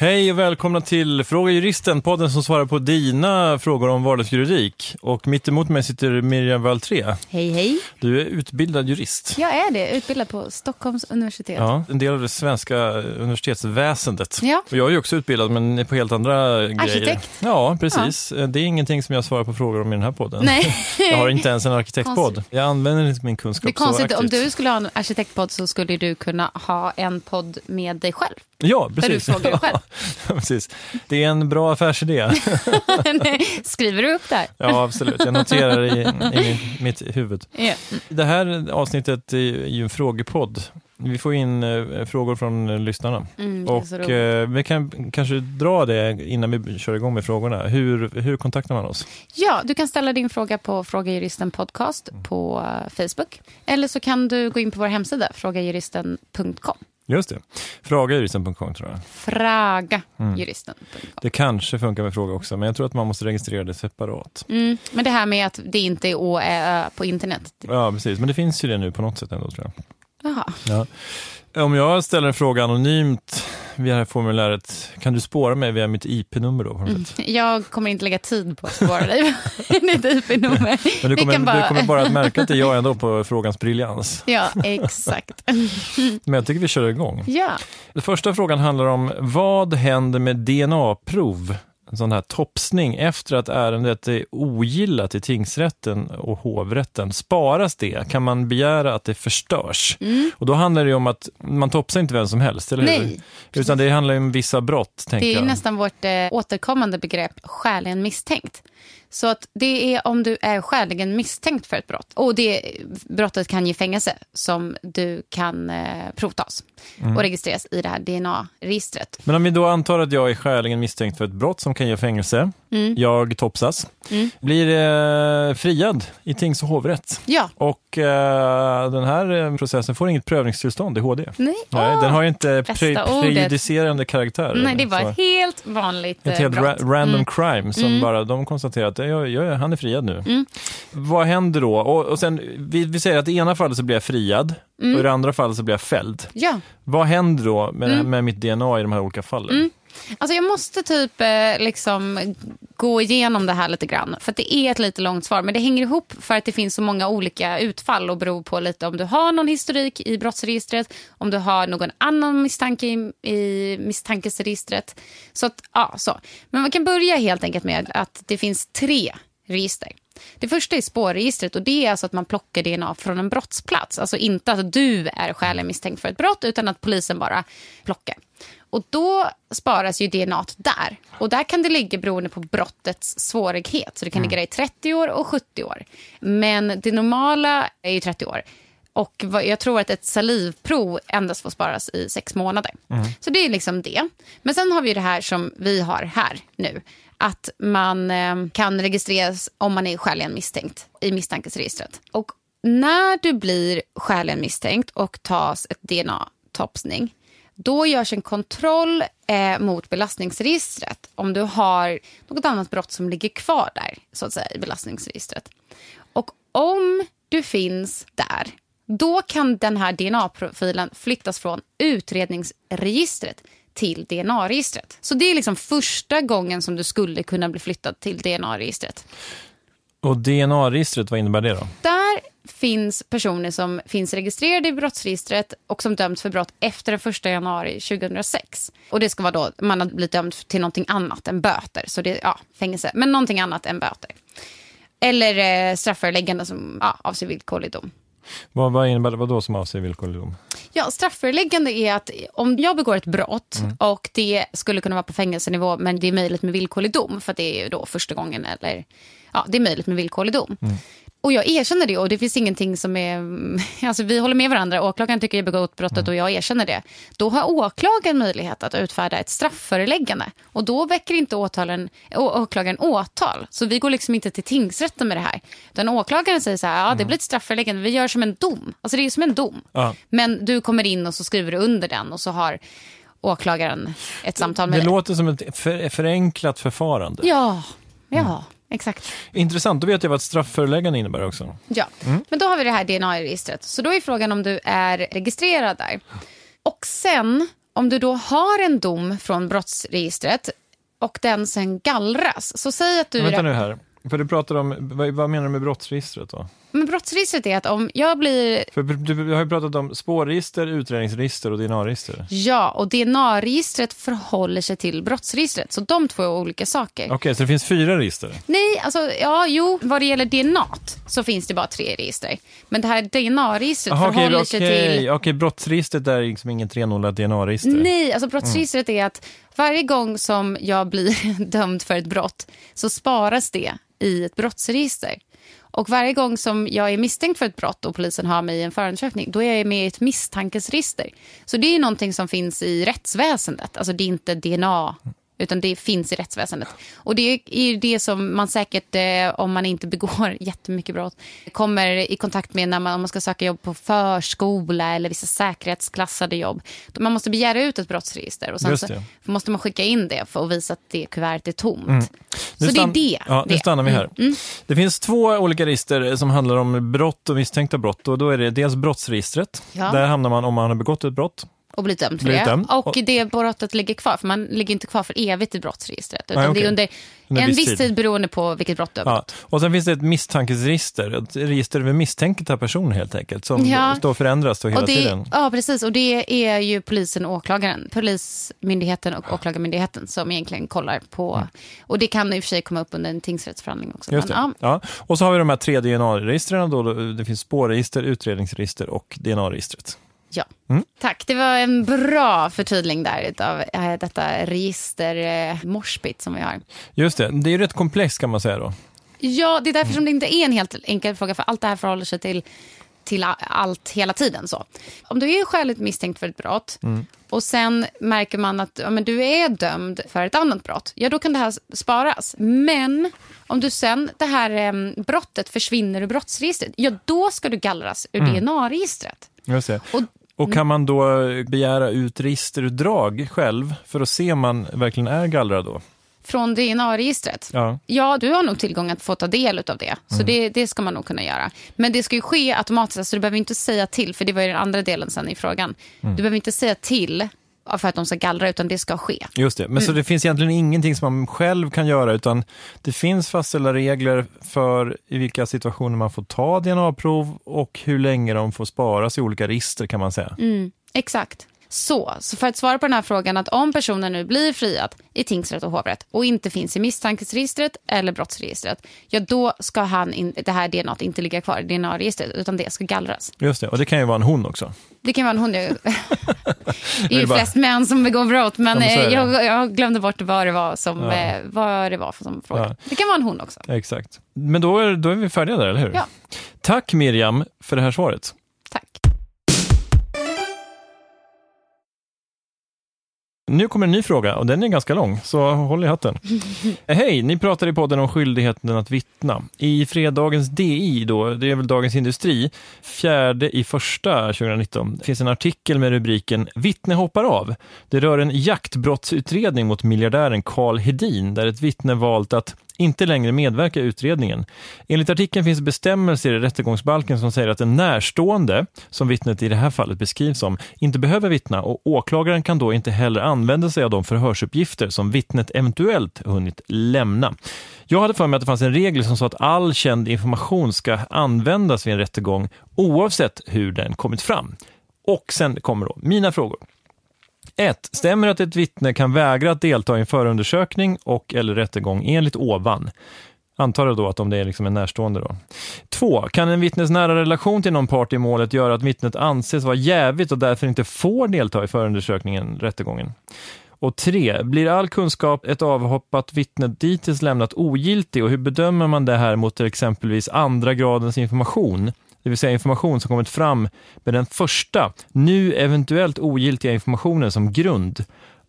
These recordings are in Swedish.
Hej och välkomna till Fråga Juristen, podden som svarar på dina frågor om vardagsjuridik. Och mitt emot mig sitter Miriam Valtré. Hej, hej. Du är utbildad jurist. Jag är det, utbildad på Stockholms universitet. Ja, en del av det svenska universitetsväsendet. Ja. Och jag är också utbildad, men på helt andra grejer. Arkitekt. Ja, precis. Det är ingenting som jag svarar på frågor om i den här podden. Nej. Jag har inte ens en arkitektpodd. Jag använder inte min Det kunskap är konstigt, så om du skulle ha en arkitektpodd så skulle du kunna ha en podd med dig själv. Ja, Där du precis. frågar dig själv. Precis. Det är en bra affärsidé. Skriver du upp där? Ja, absolut. Jag noterar det i, i mitt, huvud. Ja. Det här avsnittet är ju en frågepodd. Vi får in eh, frågor från lyssnarna. Mm, det och eh, vi kan kanske dra det innan vi kör igång med frågorna. Hur, hur kontaktar man oss? Ja, du kan ställa din fråga på Fråga Juristen podcast på eh, Facebook. Eller så kan du gå in på vår hemsida, frågajuristen.com. Just det. Frågajuristen.com tror jag. Fragajuristen.com. Det kanske funkar med fråga också, men jag tror att man måste registrera det separat. Mm, men det här med att det inte är å, ä, ö på internet. Ja, precis. Men det finns ju det nu på något sätt ändå tror jag. Ja. Om jag ställer en fråga anonymt via det här formuläret, kan du spåra mig via mitt IP-nummer då? Sätt? Jag kommer inte lägga tid på att spåra dig. Ditt IP-nummer. Men du kommer, bara- du kommer bara att märka att det är jag ändå på frågans briljans. Ja, exakt. Men jag tycker vi kör igång. Ja. Den första frågan handlar om vad händer med DNA-prov, en sån här topsning, efter att ärendet är ogillat i tingsrätten och hovrätten? Sparas det? Kan man begära att det förstörs? Och då handlar det ju om att man topsar inte vem som helst, eller hur? Mm. Nej, Utan det handlar ju om vissa brott, tänker Det är jag. nästan vårt eh, återkommande begrepp skäligen misstänkt. Så att det är om du är skäligen misstänkt för ett brott. Och det brottet kan ge fängelse som du kan eh, provtas Mm. och registreras i det här DNA-registret. Men om vi då antar att jag är skäligen misstänkt för ett brott som kan ge fängelse, Mm. jag topsas, blir eh, friad i tings och hovrätt. Ja. Och eh, den här eh, processen får inget prövningstillstånd i HD. Nej, Nej, den har ju inte pre- prejudicerande karaktär. Nej, det var Så ett helt vanligt ett eh, helt ra- random Mm. crime som bara de konstaterar att jag, jag, han är friad nu. Vad händer då? Och, och sen, vi, vi säger att i ena fallet så blir jag friad Mm. och i det andra fallet så blir jag fälld. Ja. Vad händer då med, Mm. med mitt DNA i de här olika fallen? Alltså jag måste typ eh, liksom gå igenom det här lite grann. För att det är ett lite långt svar. Men det hänger ihop för att det finns så många olika utfall och beror på lite om du har någon historik i brottsregistret, om du har någon annan misstanke i, i misstankesregistret. Så att, ja, så. Men man kan börja helt enkelt med att det finns tre register. Det första är spårregistret och det är alltså att man plockar DNA från en brottsplats. Alltså inte att du är skäligen misstänkt för ett brott utan att polisen bara plockar. Och då sparas ju DNA där. Och där kan det ligga beroende på brottets svårighet. Så det kan ligga där i 30 år och 70 år. Men det normala är ju 30 år. Och jag tror att ett salivprov endast får sparas i sex månader. Så det är liksom det. Men sen har vi det här som vi har här nu. Att man eh, kan registreras om man är skäligen misstänkt i misstankesregistret. Och när du blir skäligen misstänkt och tas ett DNA-topsning då görs en kontroll eh, mot belastningsregistret om du har något annat brott som ligger kvar där så att säga, i belastningsregistret. Och om du finns där, då kan den här DNA-profilen flyttas från utredningsregistret till DNA-registret. Så det är liksom första gången som du skulle kunna bli flyttad till DNA-registret. Och DNA-registret, vad innebär det då? Där finns personer som finns registrerade i brottsregistret och som dömts för brott efter den 1 januari 2006. Och det ska vara då man har blivit dömd till någonting annat än böter. Så det är ja, fängelse, men någonting annat än böter. Eller eh, strafföreläggande som ja, avser villkorlig dom. Vad, vad innebär det? Vad då som avser villkorlig dom? Ja, strafföreläggande är att om jag begår ett brott och det skulle kunna vara på fängelsenivå men det är möjligt med villkorlig dom för att det är ju då första gången eller ja, det är möjligt med villkorlig dom. Och jag erkänner det och det finns ingenting som är... Alltså vi håller med varandra, åklagaren tycker jag begått brottet och jag erkänner det. Då har åklagaren möjlighet att utfärda ett strafföreläggande och då väcker inte åtalen, å, åklagaren åtal. Så vi går liksom inte till tingsrätten med det här. Den åklagaren säger så här, ja det blir ett strafföreläggande, vi gör som en dom. Alltså det är som en dom. Ja. Men du kommer in och så skriver du under den och så har åklagaren ett samtal med Det dig. låter som ett för, förenklat förfarande. Ja, ja, exakt. Intressant, då vet jag vad ett strafföreläggande innebär också. Ja, Mm. men då har vi det här DNA-registret. Så då är frågan om du är registrerad där. Och sen, om du då har en dom från brottsregistret och den sen gallras, så säg att du... Vänta nu här, för du pratar om, vad, vad menar du med brottsregistret då? Men brottsregistret är att om jag blir... För du, har ju pratat om spårregister, utredningsregister och DNA-register. Ja, och DNA-registret förhåller sig till brottsregistret. Så de två är olika saker. Okej, så det finns fyra register? Nej, alltså, ja, jo, vad det gäller DNA så finns det bara tre register. Men det här DNA-registret Aha, förhåller sig till... okej, okej, brottsregistret är liksom inget renodlat DNA-register? Nej, alltså brottsregistret är att varje gång som jag blir dömd för ett brott så sparas det i ett brottsregister. Och varje gång som jag är misstänkt för ett brott och polisen har mig i en förundersökning, då är jag med i ett misstankesregister. Så det är någonting som finns i rättsväsendet. Alltså det är inte DNA, utan det finns i rättsväsendet. Och det är ju det som man säkert, eh, om man inte begår jättemycket brott, kommer i kontakt med när man, om man ska söka jobb på förskola eller vissa säkerhetsklassade jobb. Man måste begära ut ett brottsregister och sen måste man skicka in det för att visa att det kuvertet är tomt. Nu Så det är det. Ja, nu det. stannar vi här. Mm. Det finns två olika register som handlar om brott och misstänkta brott. Och då är det dels brottsregistret. Ja. Där hamnar man om man har begått ett brott. Och bli dömd för Blir det. dömd. Och, det brottet ligger kvar, för man ligger inte kvar för evigt i brottsregistret. Utan Nej, okej. det är under, Under en viss tid. tid beroende på vilket brott du har Ja. Och sen finns det ett misstankesregister. Ett register över misstänkta personer helt enkelt. Som Ja. då förändras då hela Och det, tiden. ja, precis. Och det är ju polisen och åklagaren, polismyndigheten och åklagarmyndigheten som egentligen kollar på. Och det kan i och för sig komma upp under en tingsrättsförhandling också. Just. Men, Ja. Och så har vi de här tre DNA-registren. Då. Det finns spårregister, utredningsregister och DNA-registret. Ja. Mm. Tack, det var en bra förtydling där av äh, detta register äh, Morsbit som vi har. Just det, det är ju rätt komplext kan man säga då. Ja, det är därför som det inte är en helt enkel fråga, för allt det här förhåller sig till, till allt hela tiden. Så. Om du är skäligt misstänkt för ett brott och sen märker man att ja, men du är dömd för ett annat brott, ja då kan det här sparas. Men om du sen, det här em, brottet försvinner ur brottsregistret, ja då ska du gallras ur DNA-registret. Just det. Och Och kan man då begära ut registerutdrag själv för att se om man verkligen är gallrad då? från DNA-registret. Ja. Ja, du har nog tillgång att få ta del av det. Så det, det ska man nog kunna göra. Men det ska ju ske automatiskt, så du behöver inte säga till, för det var ju den andra delen sen i frågan. Du behöver inte säga till för att de ska gallra, utan det ska ske. Just det, men så det finns egentligen ingenting som man själv kan göra utan det finns fastställda regler för i vilka situationer man får ta DNA-prov och hur länge de får sparas i olika register kan man säga. Exakt. Så, så för att svara på den här frågan att om personen nu blir friad i tingsrätt och hovrätt och inte finns i misstankesregistret eller brottsregistret, ja då ska han in, det här DNA inte ligga kvar i DNA-registret utan det ska gallras. Just det, och det kan ju vara en hon också. Det kan vara en hund. Det är ju bara- flest män som begår brott, men Ja, eh, jag, jag glömde bort vad det var som, Ja. eh, vad det var för som fråga. Ja. Det kan vara en hon också. Exakt. Men då är, då är vi färdiga där, eller hur? Ja. Tack Miriam för det här svaret. Nu kommer en ny fråga och den är ganska lång, så håll i hatten. Hej, ni pratar i podden om skyldigheten att vittna. I fredagens DI, då, det är väl Dagens Industri, fjärde i första 2019, finns en artikel med rubriken Vittne hoppar av. Det rör en jaktbrottsutredning mot miljardären Carl Hedin, där ett vittne valt att inte längre medverka i utredningen. Enligt artikeln finns bestämmelser i rättegångsbalken som säger att en närstående, som vittnet i det här fallet beskrivs som, inte behöver vittna och åklagaren kan då inte heller använda sig av de förhörsuppgifter som vittnet eventuellt hunnit lämna. Jag hade för mig att det fanns en regel som sa att all känd information ska användas vid en rättegång oavsett hur den kommit fram. Och sen kommer då mina frågor. 1. Stämmer att ett vittne kan vägra att delta i en förundersökning och eller rättegång enligt ovan? Antar jag då att om det är liksom en närstående. Då. 2. kan en vittnes nära relation till någon part i målet göra att vittnet anses vara jävigt och därför inte får delta i förundersökningen, rättegången? Och 3. blir all kunskap ett avhoppat vittne dittills lämnat ogiltig och hur bedömer man det här mot exempelvis andra gradens information? Det vill säga information som kommit fram med den första, nu eventuellt ogiltiga informationen som grund.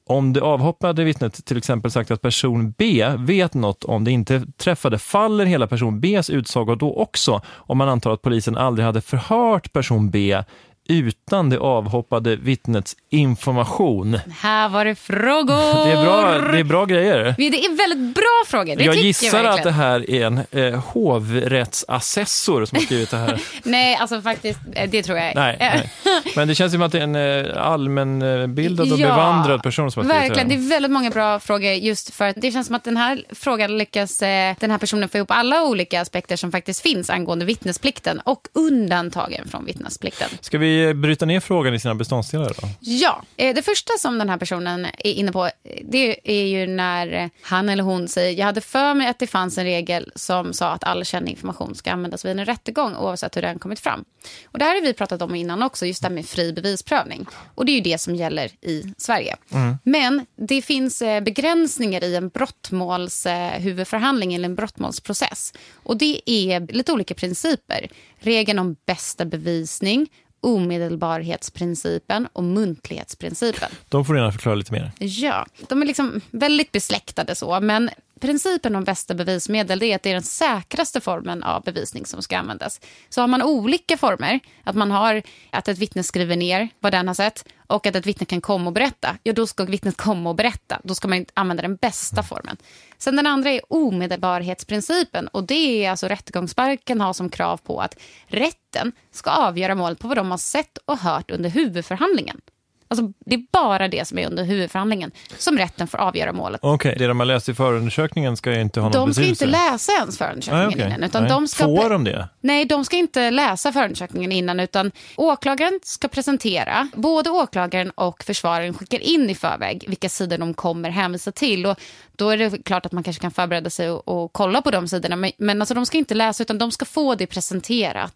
Om det avhoppade vittnet till exempel sagt att person B vet något om det inte träffade, faller hela person Bs utsaga då också om man antar att polisen aldrig hade förhört person B utan det avhoppade vittnets information. Här var det frågor! Det är bra, det är bra grejer. Det är väldigt bra frågor. Det jag gissar jag att det här är en eh, hovrättsassessor som har skrivit det här. Nej, alltså faktiskt, eh, det tror jag nej, nej, Men det känns som att det är en eh, allmänbildad och Ja, bevandrad person som har skrivit Verkligen, det det är väldigt många bra frågor just för att det känns som att den här frågan lyckas eh, den här personen få ihop alla olika aspekter som faktiskt finns angående vittnesplikten och undantagen från vittnesplikten. Ska vi bryta ner frågan i sina beståndsdelar då? Ja, eh, det första som den här personen är inne på det är ju när han eller hon säger jag hade för mig att det fanns en regel som sa att all känd information ska användas vid en rättegång oavsett hur den kommit fram. Och det här har vi pratat om innan också, just det här med fri bevisprövning. Och det är ju det som gäller i Sverige. Men det finns eh, begränsningar i en brottmålshuvudförhandling eller en brottmålsprocess. Och det är lite olika principer. Regeln om bästa bevisning, omedelbarhetsprincipen och muntlighetsprincipen. De får gärna förklara lite mer. Ja, de är liksom väldigt besläktade så, men principen om bästa bevismedel är att det är den säkraste formen av bevisning som ska användas. Så har man olika former, att man har att ett vittne skriver ner vad den har sett och att ett vittne kan komma och berätta, ja då ska vittnet komma och berätta. Då ska man använda den bästa formen. Sen den andra är omedelbarhetsprincipen och det är alltså rättegångsbalken har som krav på att rätten ska avgöra målet på vad de har sett och hört under huvudförhandlingen. Alltså, det är bara det som är under huvudförhandlingen som rätten får avgöra målet. Okej, det de har läst i förundersökningen ska ju inte ha någon De ska betydelse? inte läsa ens förundersökningen Nej, okej. innan. Utan Nej. de ska Får de det? Nej, de ska inte läsa förundersökningen innan utan åklagaren ska presentera, både åklagaren och försvararen skickar in i förväg vilka sidor de kommer hänvisa till. Och då är det klart att man kanske kan förbereda sig och, och kolla på de sidorna. Men, men alltså, de ska inte läsa utan de ska få det presenterat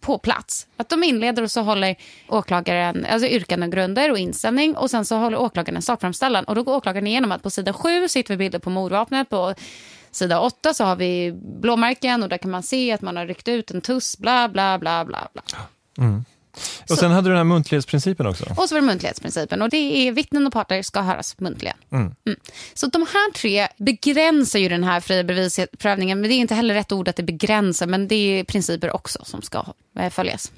på plats. Att de inleder och så håller åklagaren alltså yrkanden, grunder och inställning och sen så håller åklagaren en sakframställan och då går åklagaren igenom att på sidan 7 sitter vi bilder på mordvapnet, på sida 8 så har vi blåmärken och där kan man se att man har ryckt ut en tuss, bla bla bla bla. bla. Och sen hade du den här muntlighetsprincipen också. Och så var det muntlighetsprincipen och det är vittnen och parter ska höras muntligen. Mm. Så de här tre begränsar ju den här fria bevisprövningen men det är inte heller rätt ord att det begränsar men det är principer också som ska eh, följas.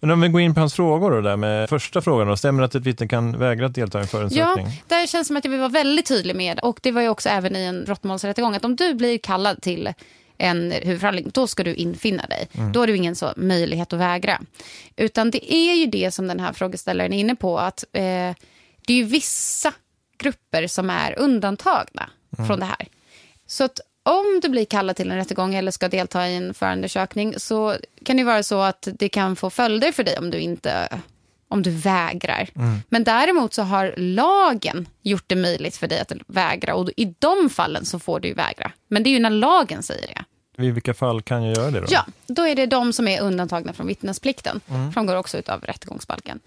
Men om vi går in på hans frågor då, där med första frågan då. Stämmer det att ett vittne kan vägra att delta i en Ja, förundersökning? där känns det som att jag vill vara väldigt tydlig med och det var ju också även i en brottmålsrättegång att om du blir kallad till en huvudförhandling, då ska du infinna dig. Då har du ingen så möjlighet att vägra. Utan det är ju det som den här frågeställaren är inne på, att eh, det är ju vissa grupper som är undantagna från det här. Så att om du blir kallad till en rättegång eller ska delta i en förundersökning så kan det vara så att det kan få följder för dig om du inte om du vägrar. Men däremot så har lagen gjort det möjligt för dig att vägra och i de fallen så får du vägra. Men det är ju när lagen säger det. I vilka fall kan jag göra det då? Ja, då är det de som är undantagna från vittnesplikten. Framgår också av rättegångsbalken.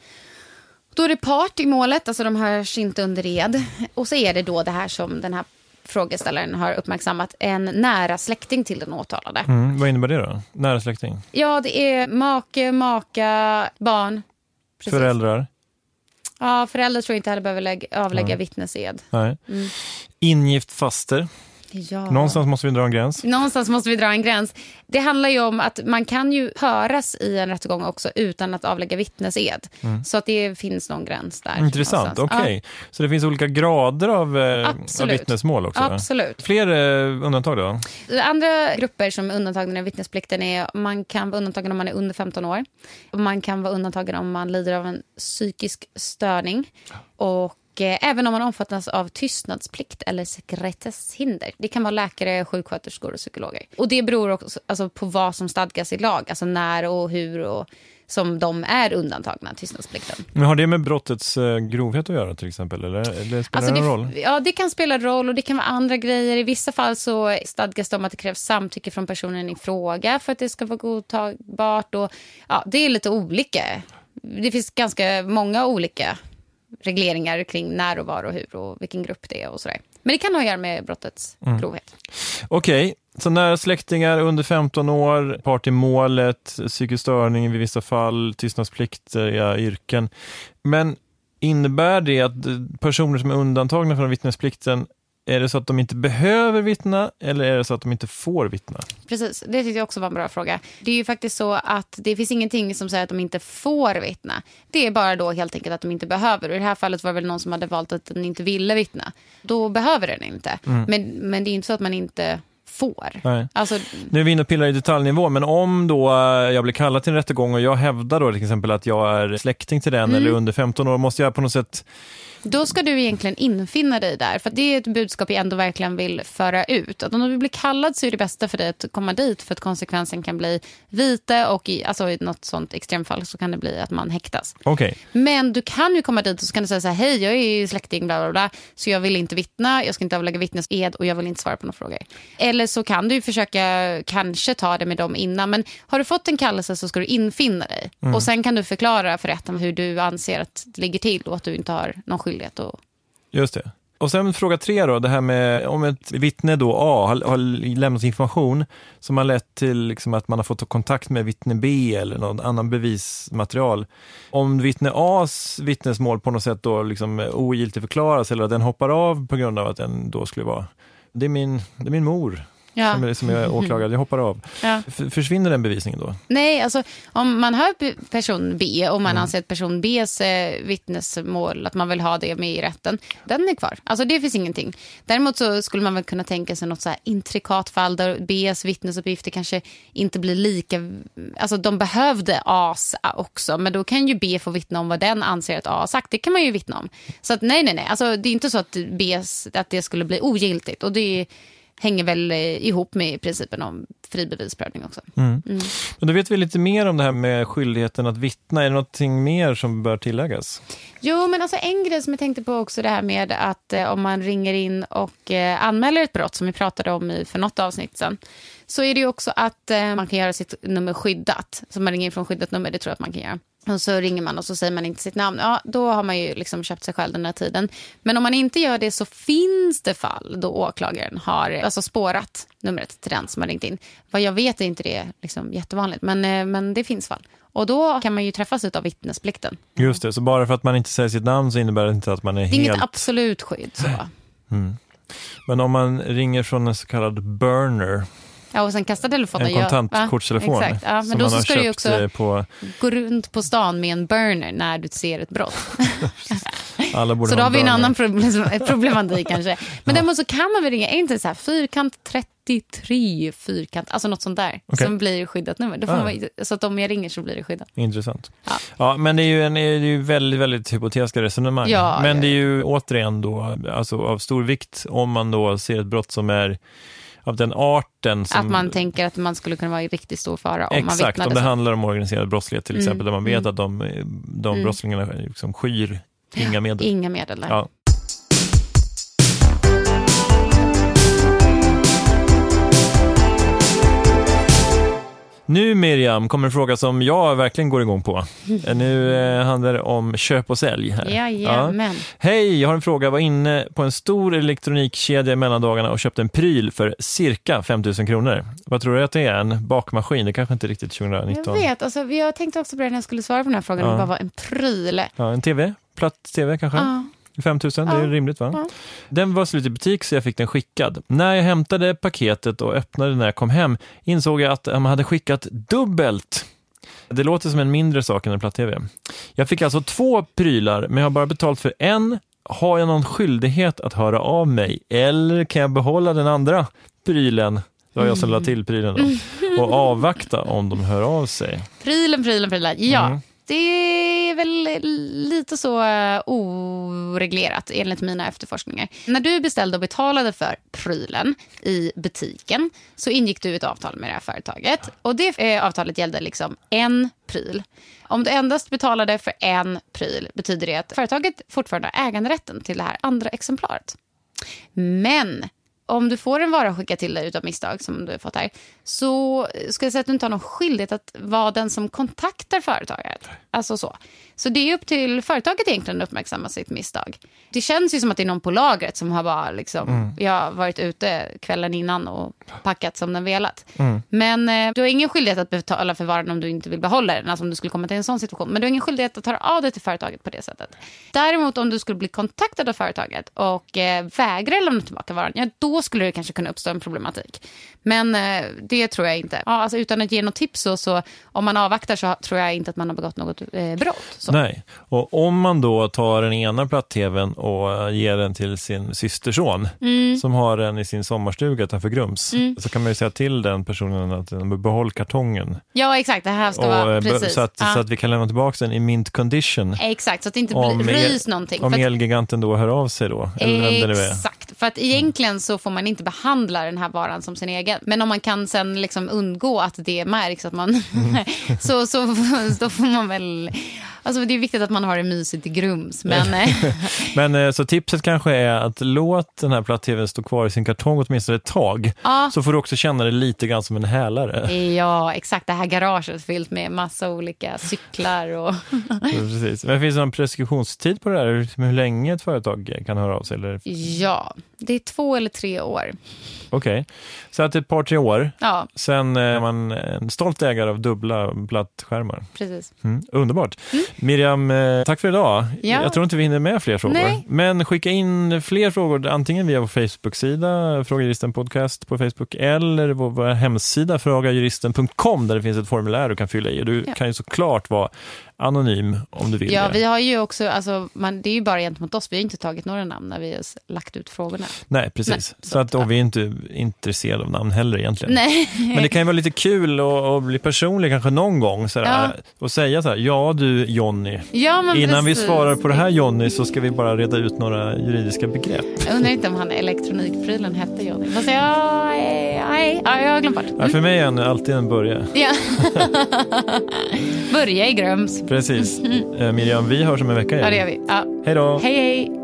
Då är det part i målet, alltså de hörs inte under ed. Och så är det då det här som den här frågeställaren har uppmärksammat, en nära släkting till den åtalade. Mm, vad innebär det då? Nära släkting? Ja, det är make, maka, barn. Precis. Föräldrar? Ja, föräldrar tror jag inte heller behöver lägga, avlägga vittnesed. Nej. Mm. Ingift faster? Ja. Någonstans måste vi dra en gräns. Någonstans måste vi dra en gräns. Det handlar ju om att man kan ju höras i en rättegång också utan att avlägga vittnesed. Så att det finns någon gräns där. Intressant, okej. Så det finns olika grader av, eh, av vittnesmål också? Absolut. Fler eh, undantag då? Andra grupper som är undantagna i vittnesplikten är man kan vara undantagen om man är under 15 år. Man kan vara undantagen om man lider av en psykisk störning. Och eh, även om man omfattas av tystnadsplikt eller sekretesshinder. Det kan vara läkare, sjuksköterskor och psykologer. Och det beror också alltså, på vad som stadgas i lag. Alltså när och hur och som de är undantagna tystnadsplikten. Men har det med brottets eh, grovhet att göra till exempel? Eller, eller spelar Alltså det det, roll? Ja, det kan spela roll och det kan vara andra grejer. I vissa fall så stadgas det om att det krävs samtycke från personen i fråga för att det ska vara godtagbart. Och, ja, det är lite olika. Det finns ganska många olika regleringar kring när och var och hur och vilken grupp det är och sådär. Men det kan ha att göra med brottets Mm. grovhet. Okej, så nära släktingar under 15 år, part i målet, psykisk störning i vissa fall, tystnadspliktiga yrken. Men innebär det att personer som är undantagna från vittnesplikten, är det så att de inte behöver vittna eller är det så att de inte får vittna? Precis, det tyckte jag också var en bra fråga. Det är ju faktiskt så att det finns ingenting som säger att de inte får vittna. Det är bara då helt enkelt att de inte behöver. Och I det här fallet var det väl någon som hade valt att den inte ville vittna. Då behöver den inte. Men, men det är inte så att man inte får. Alltså, Nu är vi inne och pillar i detaljnivå, men om då eh, jag blir kallad till en rättegång och jag hävdar då till exempel att jag är släkting till den Mm. eller under 15 år, måste jag på något sätt Då ska du egentligen infinna dig där. För det är ett budskap jag ändå verkligen vill föra ut. Att om du blir kallad så är det bästa för dig att komma dit. För att konsekvensen kan bli vite och i, alltså i något sånt extremfall så kan det bli att man häktas. Okej, Men du kan ju komma dit och så kan du säga så här, hej jag är släkting bla bla bla, så jag vill inte vittna, jag ska inte avlägga vittnesed och jag vill inte svara på några frågor. Eller så kan du försöka kanske ta det med dem innan, men har du fått en kallelse så ska du infinna dig. Och sen kan du förklara för rätten hur du anser att det ligger till och att du inte har någon skyldighet att just det. Och sen fråga tre då, det här med om ett vittne då A har, har lämnat information som har lett till liksom att man har fått kontakt med vittne B eller någon annan bevismaterial. Om vittne A's vittnesmål på något sätt då liksom ogiltigförklaras eller att den hoppar av på grund av att den då skulle vara det är min, det är min mor Ja. som, är, som är åklagare, jag hoppar av. Ja. Försvinner den bevisningen då? Nej, alltså om man hör person B och man anser att person Bs eh, vittnesmål, att man vill ha det med i rätten, den är kvar. Alltså det finns ingenting. Däremot så skulle man väl kunna tänka sig något så här intrikat fall där Bs vittnesuppgifter kanske inte blir lika, alltså de behövde As också, men då kan ju B få vittna om vad den anser att A har sagt. Det kan man ju vittna om. Så att nej, nej, nej, alltså det är inte så att Bs, att det skulle bli ogiltigt och det hänger väl eh, ihop med principen om fri bevisprövning också. Men då vet vi lite mer om det här med skyldigheten att vittna. Är det någonting mer som bör tilläggas? Jo, men alltså en grej som jag tänkte på också det här med att eh, om man ringer in och eh, anmäler ett brott som vi pratade om i, för något avsnitt sen, så är det ju också att eh, man kan göra sitt nummer skyddat. Så man ringer in från skyddat nummer, det tror jag att man kan göra. Och så ringer man och så säger man inte sitt namn. Ja, då har man ju liksom köpt sig själv den här tiden. Men om man inte gör det så finns det fall då åklagaren har alltså spårat numret till den som har ringt in. Vad jag vet är inte det liksom jättevanligt, men, eh, men det finns fall. Och då kan man ju träffas av vittnesplikten. Just det, så bara för att man inte säger sitt namn så innebär det inte att man är Det är helt... inget absolut skydd. Så. Men om man ringer från en så kallad burner, Ja, och sen kasta telefonen. en ja, kontantkortstelefon? Exakt. Ja, men då så ska du också eh, på... gå runt på stan med en burner när du ser ett brott. Alla borde så då ha har vi en annan problem, problematik kanske. Men däremot så kan man väl ringa, är inte så här fyrkant 33 fyrkant, alltså något sånt där, Okej. som blir skyddat nummer. Då får Ah. man, så att om jag ringer så blir det skyddat. Intressant. Ja. Ja. men det är ju, en, det är ju väldigt, väldigt hypotetiska resonemang. Ja, men ja, det är ju återigen då, alltså av stor vikt om man då ser ett brott som är av den arten som... Att man tänker att man skulle kunna vara i riktigt stor fara om man Exakt, om det så. handlar om organiserad brottslighet till Mm, exempel, där man vet mm. att de, de brottslingarna liksom skyr inga medel. Inga medel där. Ja. Nu Miriam kommer en fråga som jag verkligen går igång på. Nu eh, handlar det om köp och sälj. Här. Jajamän. Hej, jag har en fråga. Jag var inne på en stor elektronikkedja i mellandagarna och köpte en pryl för cirka 5 000 kronor. Vad tror du att det är? En bakmaskin? Det kanske inte riktigt 2019. Jag vet, alltså, jag tänkte också på det när jag skulle svara på den här frågan. Ja. Det bara var en pryl. Ja, en tv? Platt tv kanske? Ja. 5 000, det är Ja. rimligt va? Ja. Den var slut i butik så jag fick den skickad. När jag hämtade paketet och öppnade när jag kom hem insåg jag att de hade skickat dubbelt. Det låter som en mindre sak än en platt-tv. Jag fick alltså två prylar, men jag har bara betalt för en. Har jag någon skyldighet att höra av mig? Eller kan jag behålla den andra prylen? Det var jag som lade till prylen då. Och avvakta om de hör av sig. Prylen, prylen, prylen. Ja, Mm det är väl lite så eh, oreglerat enligt mina efterforskningar. När du beställde och betalade för prylen i butiken så ingick du ett avtal med det här företaget. Och det eh, avtalet gällde liksom en pryl. Om du endast betalade för en pryl betyder det att företaget fortfarande har äganderätten till det här andra exemplaret. Men om du får en vara skickad till dig utav misstag, som du har fått här, så ska jag säga att du inte har någon skyldighet att vara den som kontaktar företaget. Alltså så. Så det är upp till företaget egentligen att uppmärksamma sitt misstag. Det känns ju som att det är någon på lagret som har bara liksom, Mm. jag har varit ute kvällen innan och packat som den velat. Mm. Men eh, du har ingen skyldighet att betala för varan om du inte vill behålla den, alltså om du skulle komma till en sån situation. Men du har ingen skyldighet att höra av dig till företaget på det sättet. Däremot om du skulle bli kontaktad av företaget och eh, vägra lämna tillbaka varan, ja då skulle det kanske kunna uppstå en problematik. Men eh, det tror jag inte. Ja, alltså, utan att ge något tips så, så om man avvaktar så tror jag inte att man har begått något eh, brott. Så. Nej, och om man då tar den ena platt-tvn och eh, ger den till sin systerson Mm. som har den i sin sommarstuga utanför Grums, så kan man ju säga till den personen att behåll kartongen. Ja, exakt. Det här ska Och, vara eh, precis. så, att, ja. så att vi kan lämna tillbaka den i mint condition. Exakt, så att det inte Om blir, el- rys någonting. Om För att- Elgiganten då hör av sig då, eller vem det nu är. Exakt, för att egentligen så får man inte behandla den här varan som sin egen. Men om man kan sen liksom undgå att det märks att man... Mm. så, så då får man väl... Alltså det är viktigt att man har det mysigt i Grums, men... eh, Men eh, så tipset kanske är att låt den här platt-tvn stå kvar i sin kartong åtminstone ett tag. Ja. Så får du också känna det lite grann som en hälare. ja, exakt. Det här garaget fyllt med massa olika cyklar och... Precis. Men finns det någon preskriptionstid på det här? Hur länge ett företag kan höra av sig? Eller? ja, det är två eller tre år. Okej, så att ett par, tre år. Ja, Sen är man en stolt ägare av dubbla plattskärmar. precis. Mm, underbart. Miriam, eh, tack för idag. Ja. Jag tror inte vi hinner med fler frågor. Nej. Men skicka in fler frågor, antingen via vår Facebook-sida, Fråga Juristen Podcast på Facebook, eller vår, vår hemsida, frågajuristen.com, där det finns ett formulär du kan fylla i. Du Ja. kan ju såklart vara anonym om du vill Ja, det. vi har ju också, alltså, man, det är ju bara gentemot oss, vi har inte tagit några namn när vi har lagt ut frågorna. Nej, precis. Nej, så att, och vi är inte intresserade av namn heller egentligen. Nej. Men det kan ju vara lite kul att, bli personlig kanske någon gång sådär, och säga så här, ja du Jonny, Ja, men innan vi precis. svarar på det här Jonny så ska vi bara reda ut några juridiska begrepp. Jag undrar inte om han elektronikprylen hette Johnny. Fast jag, nej, nej, ja, jag har glömt bort. Ja, för mig är han alltid en börja. Ja. Börja i Gröms. Precis. Eh, Miriam, vi hörs om en vecka igen. Ja, det gör vi. Ja. Hej då! Hej, hej.